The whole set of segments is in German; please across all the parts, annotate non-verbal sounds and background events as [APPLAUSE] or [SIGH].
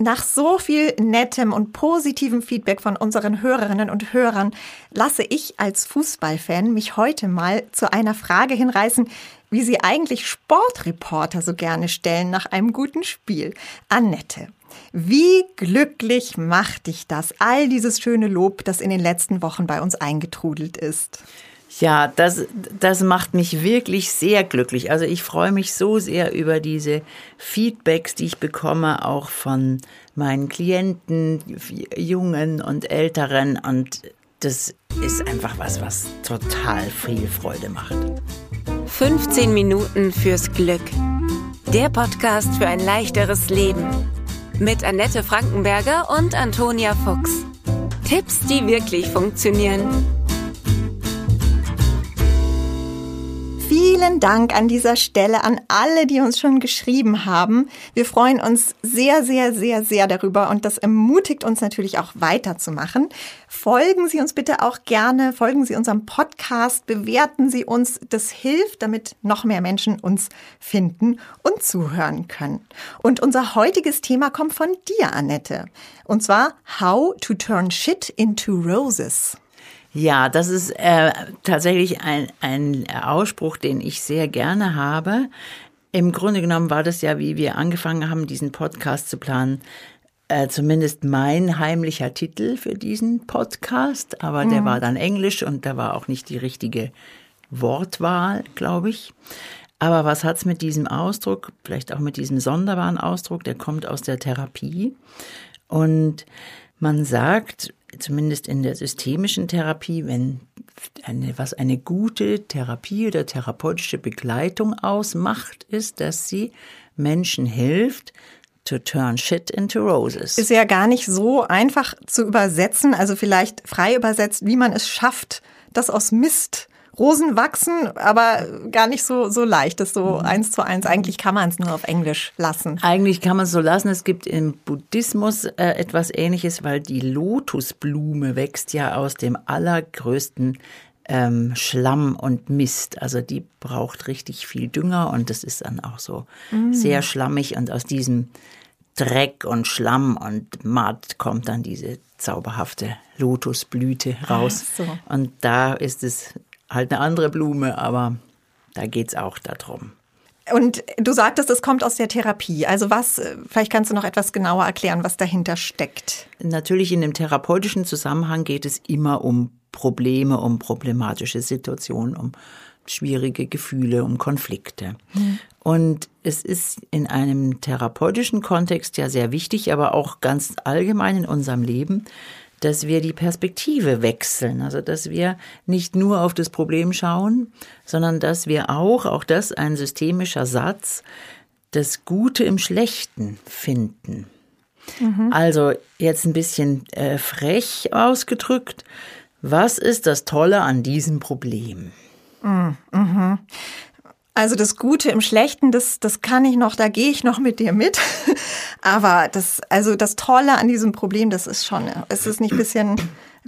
Nach so viel nettem und positivem Feedback von unseren Hörerinnen und Hörern lasse ich als Fußballfan mich heute mal zu einer Frage hinreißen, wie sie eigentlich Sportreporter so gerne stellen nach einem guten Spiel. Annette, wie glücklich macht dich das, all dieses schöne Lob, das in den letzten Wochen bei uns eingetrudelt ist? Ja, das, das macht mich wirklich sehr glücklich. Also ich freue mich so sehr über diese Feedbacks, die ich bekomme, auch von meinen Klienten, Jungen und Älteren. Und das ist einfach was, was total viel Freude macht. 15 Minuten fürs Glück. Der Podcast für ein leichteres Leben. Mit Annette Frankenberger und Antonia Fuchs. Tipps, die wirklich funktionieren. Vielen Dank an dieser Stelle an alle, die uns schon geschrieben haben. Wir freuen uns sehr, sehr, sehr, sehr darüber und das ermutigt uns natürlich auch weiterzumachen. Folgen Sie uns bitte auch gerne, folgen Sie unserem Podcast, bewerten Sie uns. Das hilft, damit noch mehr Menschen uns finden und zuhören können. Und unser heutiges Thema kommt von dir, Annette. Und zwar How to Turn Shit into Roses. Ja, das ist äh, tatsächlich ein, ein Ausspruch, den ich sehr gerne habe. Im Grunde genommen war das ja, wie wir angefangen haben, diesen Podcast zu planen, äh, zumindest mein heimlicher Titel für diesen Podcast, aber mhm. der war dann Englisch und da war auch nicht die richtige Wortwahl, glaube ich. Aber was hat's mit diesem Ausdruck, vielleicht auch mit diesem sonderbaren Ausdruck, der kommt aus der Therapie. Und man sagt, zumindest in der systemischen Therapie, wenn eine, was eine gute Therapie oder therapeutische Begleitung ausmacht, ist, dass sie Menschen hilft, to turn shit into roses. Ist ja gar nicht so einfach zu übersetzen, also vielleicht frei übersetzt, wie man es schafft, das aus Mist Rosen wachsen, aber gar nicht so, so leicht. Das ist so mhm. eins zu eins. Eigentlich kann man es nur auf Englisch lassen. Eigentlich kann man es so lassen. Es gibt im Buddhismus äh, etwas ähnliches, weil die Lotusblume wächst ja aus dem allergrößten ähm, Schlamm und Mist. Also die braucht richtig viel Dünger und das ist dann auch so mm. sehr schlammig und aus diesem Dreck und Schlamm und Matt kommt dann diese zauberhafte Lotusblüte raus. So. Und da ist es halt eine andere Blume, aber da geht es auch darum. Und du sagtest, es kommt aus der Therapie. Also was, vielleicht kannst du noch etwas genauer erklären, was dahinter steckt. Natürlich in dem therapeutischen Zusammenhang geht es immer um Probleme, um problematische Situationen, um schwierige Gefühle, um Konflikte. Mhm. Und es ist in einem therapeutischen Kontext ja sehr wichtig, aber auch ganz allgemein in unserem Leben, dass wir die Perspektive wechseln, also dass wir nicht nur auf das Problem schauen, sondern dass wir auch, auch das ein systemischer Satz, das Gute im Schlechten finden. Mhm. Also jetzt ein bisschen äh, frech ausgedrückt, was ist das Tolle an diesem Problem? Mhm. Also das Gute im Schlechten, das, das kann ich noch, da gehe ich noch mit dir mit. [LAUGHS] Aber das, also das Tolle an diesem Problem, das ist schon, es ist nicht ein bisschen,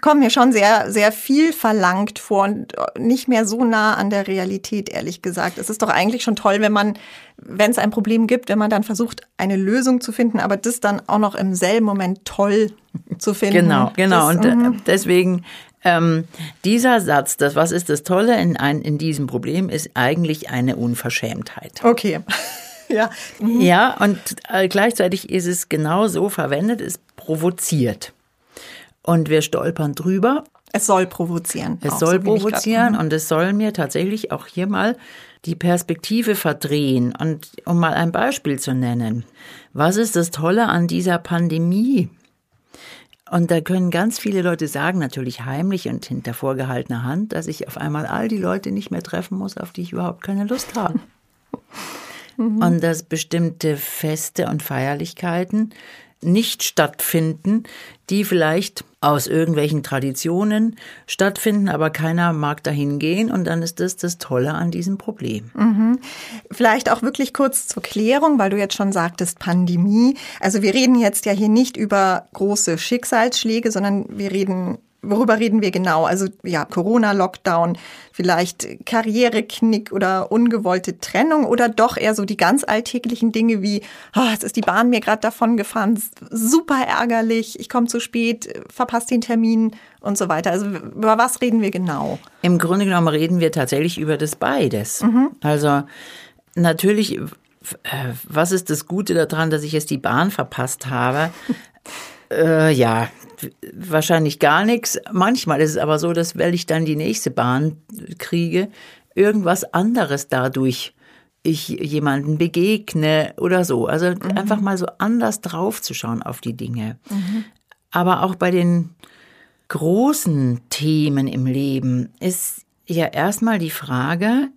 kommt mir schon sehr, sehr viel verlangt vor und nicht mehr so nah an der Realität, ehrlich gesagt. Es ist doch eigentlich schon toll, wenn man, wenn es ein Problem gibt, wenn man dann versucht, eine Lösung zu finden, aber das dann auch noch im selben Moment toll zu finden. Genau, genau. Das, und mhm. deswegen ähm, dieser Satz, das, was ist das Tolle in, ein, in diesem Problem, ist eigentlich eine Unverschämtheit. Okay. [LAUGHS] ja. Mhm. Ja, und äh, gleichzeitig ist es genau so verwendet, es provoziert. Und wir stolpern drüber. Es soll provozieren. Es soll so provozieren und es soll mir tatsächlich auch hier mal die Perspektive verdrehen. Und um mal ein Beispiel zu nennen. Was ist das Tolle an dieser Pandemie? Und da können ganz viele Leute sagen, natürlich heimlich und hinter vorgehaltener Hand, dass ich auf einmal all die Leute nicht mehr treffen muss, auf die ich überhaupt keine Lust habe. [LAUGHS] Mhm. Und dass bestimmte Feste und Feierlichkeiten nicht stattfinden, die vielleicht aus irgendwelchen Traditionen stattfinden, aber keiner mag dahin gehen und dann ist das das Tolle an diesem Problem. Mhm. Vielleicht auch wirklich kurz zur Klärung, weil du jetzt schon sagtest Pandemie. Also wir reden jetzt ja hier nicht über große Schicksalsschläge, sondern wir reden worüber reden wir genau? Also ja, Corona-Lockdown, vielleicht Karriereknick oder ungewollte Trennung oder doch eher so die ganz alltäglichen Dinge wie, oh, jetzt ist die Bahn mir gerade davon gefahren, super ärgerlich, ich komme zu spät, verpasse den Termin und so weiter. Also über was reden wir genau? Im Grunde genommen reden wir tatsächlich über das beides. Mhm. Also natürlich, äh, was ist das Gute daran, dass ich jetzt die Bahn verpasst habe? [LAUGHS] äh, ja, wahrscheinlich gar nichts. Manchmal ist es aber so, dass weil ich dann die nächste Bahn kriege, irgendwas anderes dadurch ich jemanden begegne oder so. Also mhm. einfach mal so anders draufzuschauen auf die Dinge. Mhm. Aber auch bei den großen Themen im Leben ist ja erstmal die Frage,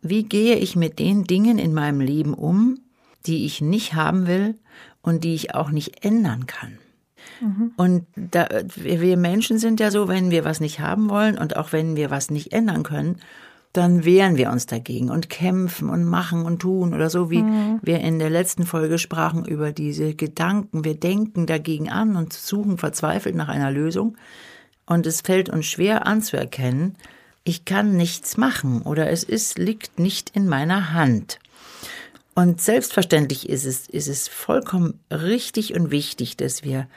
wie gehe ich mit den Dingen in meinem Leben um, die ich nicht haben will und die ich auch nicht ändern kann. Mhm. Und da, wir Menschen sind ja so, wenn wir was nicht haben wollen und auch wenn wir was nicht ändern können, dann wehren wir uns dagegen und kämpfen und machen und tun oder so, wie mhm. wir in der letzten Folge sprachen über diese Gedanken. Wir denken dagegen an und suchen verzweifelt nach einer Lösung. Und es fällt uns schwer anzuerkennen, ich kann nichts machen oder es ist, liegt nicht in meiner Hand. Und selbstverständlich ist es, ist es vollkommen richtig und wichtig, dass wir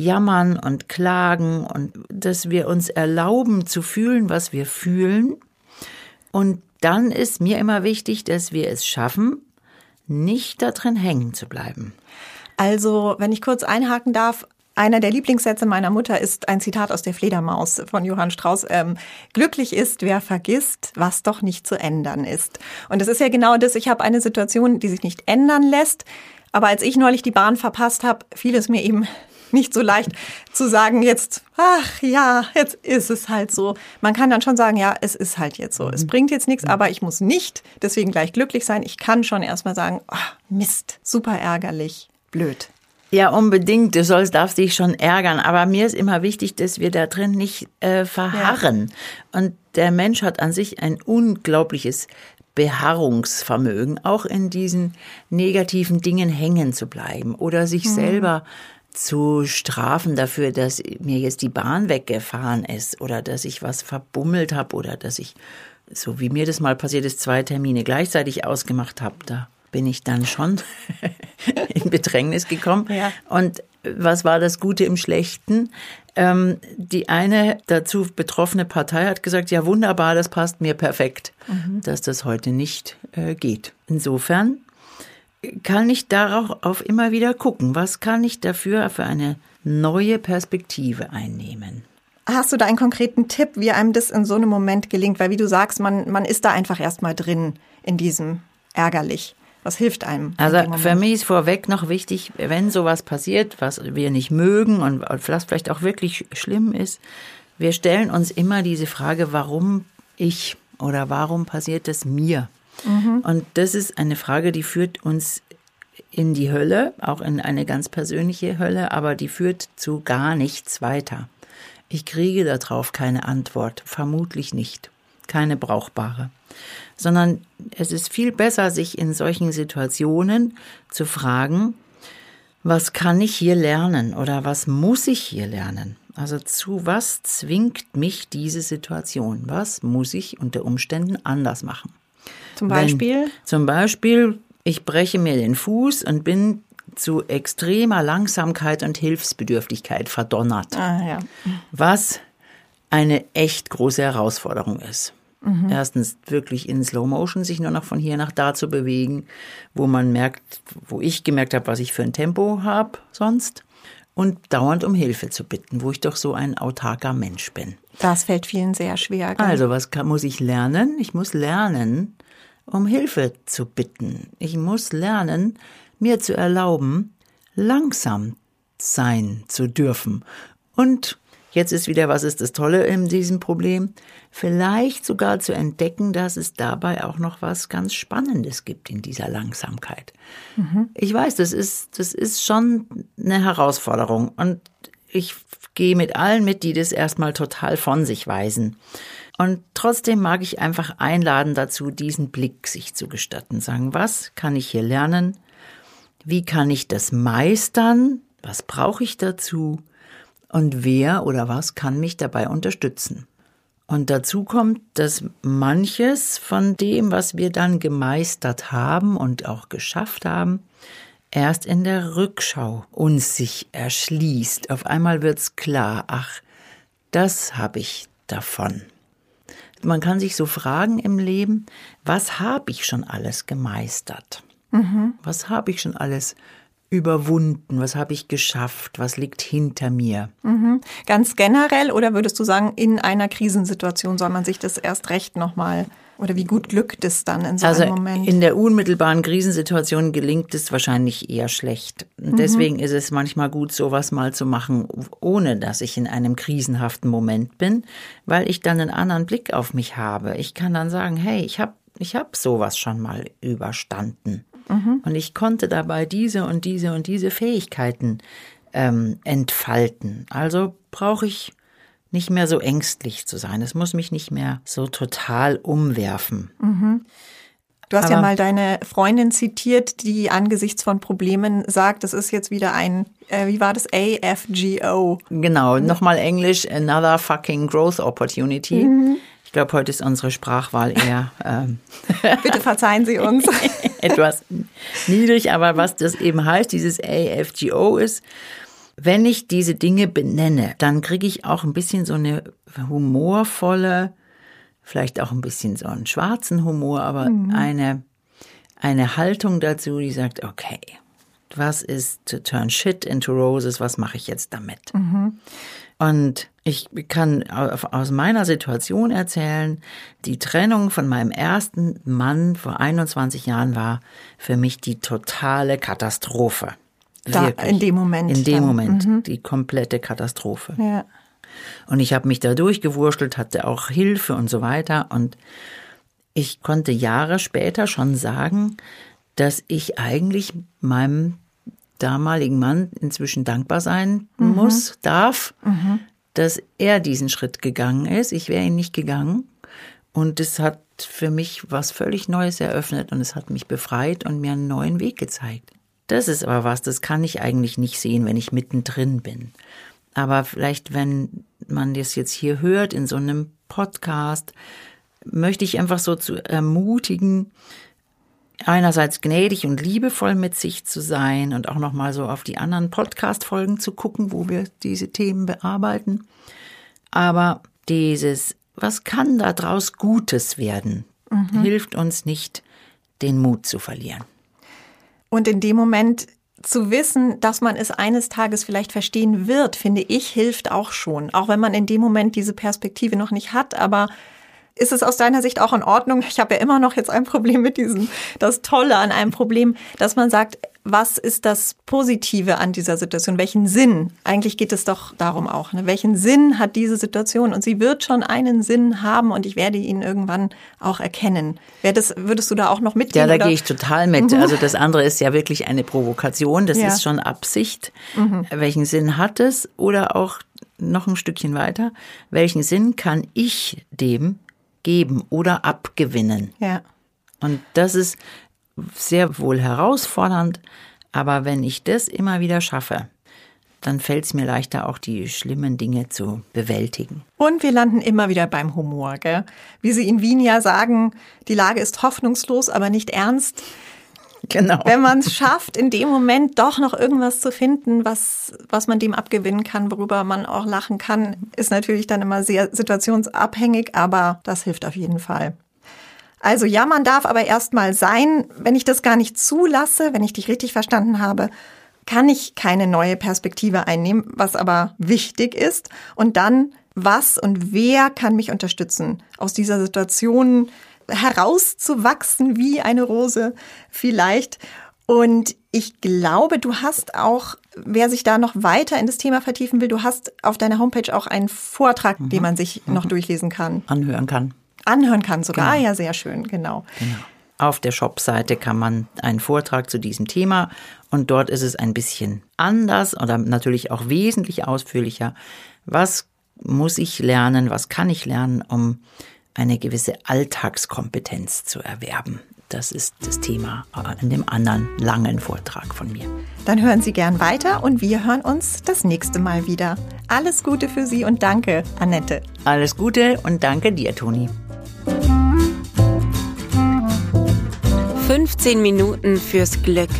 jammern und klagen und dass wir uns erlauben zu fühlen, was wir fühlen. Und dann ist mir immer wichtig, dass wir es schaffen, nicht da drin hängen zu bleiben. Also, wenn ich kurz einhaken darf, einer der Lieblingssätze meiner Mutter ist ein Zitat aus der Fledermaus von Johann Strauss. Ähm, Glücklich ist, wer vergisst, was doch nicht zu ändern ist. Und das ist ja genau das. Ich habe eine Situation, die sich nicht ändern lässt. Aber als ich neulich die Bahn verpasst habe, fiel es mir eben nicht so leicht zu sagen jetzt, ach ja, jetzt ist es halt so. Man kann dann schon sagen, ja, es ist halt jetzt so. Es mhm. bringt jetzt nichts, aber ich muss nicht deswegen gleich glücklich sein. Ich kann schon erstmal sagen, oh, Mist, super ärgerlich, blöd. Ja, unbedingt. Du sollst, darfst dich schon ärgern. Aber mir ist immer wichtig, dass wir da drin nicht äh, verharren. Ja. Und der Mensch hat an sich ein unglaubliches Beharrungsvermögen, auch in diesen negativen Dingen hängen zu bleiben oder sich mhm. selber zu strafen dafür, dass mir jetzt die Bahn weggefahren ist oder dass ich was verbummelt habe oder dass ich, so wie mir das mal passiert ist, zwei Termine gleichzeitig ausgemacht habe. Da bin ich dann schon [LAUGHS] in Bedrängnis gekommen. Ja. Und was war das Gute im Schlechten? Ähm, die eine dazu betroffene Partei hat gesagt, ja wunderbar, das passt mir perfekt, mhm. dass das heute nicht äh, geht. Insofern kann ich darauf immer wieder gucken, was kann ich dafür für eine neue Perspektive einnehmen. Hast du da einen konkreten Tipp, wie einem das in so einem Moment gelingt? Weil wie du sagst, man, man ist da einfach erstmal drin in diesem ärgerlich. Was hilft einem? Also für mich ist vorweg noch wichtig, wenn sowas passiert, was wir nicht mögen und was vielleicht auch wirklich schlimm ist, wir stellen uns immer diese Frage, warum ich oder warum passiert es mir? Mhm. Und das ist eine Frage, die führt uns in die Hölle, auch in eine ganz persönliche Hölle, aber die führt zu gar nichts weiter. Ich kriege darauf keine Antwort, vermutlich nicht, keine brauchbare sondern es ist viel besser, sich in solchen Situationen zu fragen, was kann ich hier lernen oder was muss ich hier lernen? Also zu was zwingt mich diese Situation? Was muss ich unter Umständen anders machen? Zum Beispiel? Wenn, zum Beispiel, ich breche mir den Fuß und bin zu extremer Langsamkeit und Hilfsbedürftigkeit verdonnert. Ah, ja. Was eine echt große Herausforderung ist. Mhm. Erstens wirklich in Slow Motion sich nur noch von hier nach da zu bewegen, wo man merkt, wo ich gemerkt habe, was ich für ein Tempo habe sonst. Und dauernd um Hilfe zu bitten, wo ich doch so ein autarker Mensch bin. Das fällt vielen sehr schwer. Gell? Also, was kann, muss ich lernen? Ich muss lernen, um Hilfe zu bitten. Ich muss lernen, mir zu erlauben, langsam sein zu dürfen und Jetzt ist wieder, was ist das Tolle in diesem Problem? Vielleicht sogar zu entdecken, dass es dabei auch noch was ganz Spannendes gibt in dieser Langsamkeit. Mhm. Ich weiß, das ist, das ist schon eine Herausforderung und ich gehe mit allen mit, die das erstmal total von sich weisen. Und trotzdem mag ich einfach einladen dazu, diesen Blick sich zu gestatten. Sagen, was kann ich hier lernen? Wie kann ich das meistern? Was brauche ich dazu? und wer oder was kann mich dabei unterstützen. Und dazu kommt, dass manches von dem, was wir dann gemeistert haben und auch geschafft haben, erst in der Rückschau uns sich erschließt. Auf einmal wird's klar, ach, das habe ich davon. Man kann sich so fragen im Leben, was habe ich schon alles gemeistert? Mhm. Was habe ich schon alles überwunden? Was habe ich geschafft? Was liegt hinter mir? Mhm. Ganz generell oder würdest du sagen, in einer Krisensituation soll man sich das erst recht nochmal oder wie gut glückt es dann in so also einem Moment? In der unmittelbaren Krisensituation gelingt es wahrscheinlich eher schlecht. Mhm. Deswegen ist es manchmal gut, sowas mal zu machen, ohne dass ich in einem krisenhaften Moment bin, weil ich dann einen anderen Blick auf mich habe. Ich kann dann sagen, hey, ich habe ich hab sowas schon mal überstanden. Mhm. Und ich konnte dabei diese und diese und diese Fähigkeiten ähm, entfalten. Also brauche ich nicht mehr so ängstlich zu sein. Es muss mich nicht mehr so total umwerfen. Mhm. Du hast Aber, ja mal deine Freundin zitiert, die angesichts von Problemen sagt, das ist jetzt wieder ein, äh, wie war das, AFGO. Genau, nochmal Englisch, Another Fucking Growth Opportunity. Mhm. Ich glaube, heute ist unsere Sprachwahl eher. Ähm, [LAUGHS] Bitte verzeihen Sie uns. [LAUGHS] etwas niedrig, aber was das eben heißt, dieses AFGO ist, wenn ich diese Dinge benenne, dann kriege ich auch ein bisschen so eine humorvolle, vielleicht auch ein bisschen so einen schwarzen Humor, aber mhm. eine, eine Haltung dazu, die sagt, okay, was ist to turn shit into roses, was mache ich jetzt damit? Mhm. Und ich kann aus meiner Situation erzählen, die Trennung von meinem ersten Mann vor 21 Jahren war für mich die totale Katastrophe. Da, in dem Moment. In dem dann. Moment, mhm. die komplette Katastrophe. Ja. Und ich habe mich da durchgewurschtelt, hatte auch Hilfe und so weiter. Und ich konnte Jahre später schon sagen, dass ich eigentlich meinem damaligen Mann inzwischen dankbar sein mhm. muss, darf, mhm. dass er diesen Schritt gegangen ist. Ich wäre ihn nicht gegangen. Und es hat für mich was völlig Neues eröffnet und es hat mich befreit und mir einen neuen Weg gezeigt. Das ist aber was, das kann ich eigentlich nicht sehen, wenn ich mittendrin bin. Aber vielleicht, wenn man das jetzt hier hört in so einem Podcast, möchte ich einfach so zu ermutigen, einerseits gnädig und liebevoll mit sich zu sein und auch nochmal so auf die anderen Podcast-Folgen zu gucken, wo wir diese Themen bearbeiten. Aber dieses, was kann da draus Gutes werden, mhm. hilft uns nicht, den Mut zu verlieren. Und in dem Moment zu wissen, dass man es eines Tages vielleicht verstehen wird, finde ich, hilft auch schon. Auch wenn man in dem Moment diese Perspektive noch nicht hat, aber ist es aus deiner Sicht auch in Ordnung? Ich habe ja immer noch jetzt ein Problem mit diesem, das Tolle an einem Problem, dass man sagt, was ist das Positive an dieser Situation? Welchen Sinn? Eigentlich geht es doch darum auch. Ne? Welchen Sinn hat diese Situation? Und sie wird schon einen Sinn haben und ich werde ihn irgendwann auch erkennen. Das, würdest du da auch noch mitgehen? Ja, da oder? gehe ich total mit. Mhm. Also das andere ist ja wirklich eine Provokation. Das ja. ist schon Absicht. Mhm. Welchen Sinn hat es? Oder auch noch ein Stückchen weiter. Welchen Sinn kann ich dem geben oder abgewinnen. Ja. Und das ist sehr wohl herausfordernd, aber wenn ich das immer wieder schaffe, dann fällt es mir leichter, auch die schlimmen Dinge zu bewältigen. Und wir landen immer wieder beim Humor. Gell? Wie Sie in Wien ja sagen, die Lage ist hoffnungslos, aber nicht ernst. [LAUGHS] Genau. Wenn man es schafft, in dem Moment doch noch irgendwas zu finden, was, was man dem abgewinnen kann, worüber man auch lachen kann, ist natürlich dann immer sehr situationsabhängig, aber das hilft auf jeden Fall. Also ja, man darf aber erstmal sein, wenn ich das gar nicht zulasse, wenn ich dich richtig verstanden habe, kann ich keine neue Perspektive einnehmen, was aber wichtig ist. Und dann, was und wer kann mich unterstützen, aus dieser Situation herauszuwachsen wie eine Rose vielleicht. Und ich glaube, du hast auch, wer sich da noch weiter in das Thema vertiefen will, du hast auf deiner Homepage auch einen Vortrag, mhm. den man sich mhm. noch durchlesen kann. Anhören kann. Anhören kann sogar, genau. ja, sehr schön, genau. genau. Auf der Shop-Seite kann man einen Vortrag zu diesem Thema und dort ist es ein bisschen anders oder natürlich auch wesentlich ausführlicher. Was muss ich lernen, was kann ich lernen, um eine gewisse Alltagskompetenz zu erwerben. das ist das Thema an dem anderen langen Vortrag von mir. Dann hören Sie gern weiter und wir hören uns das nächste Mal wieder. Alles Gute für Sie und danke, Annette. Alles Gute und danke dir, Toni. 15 Minuten fürs Glück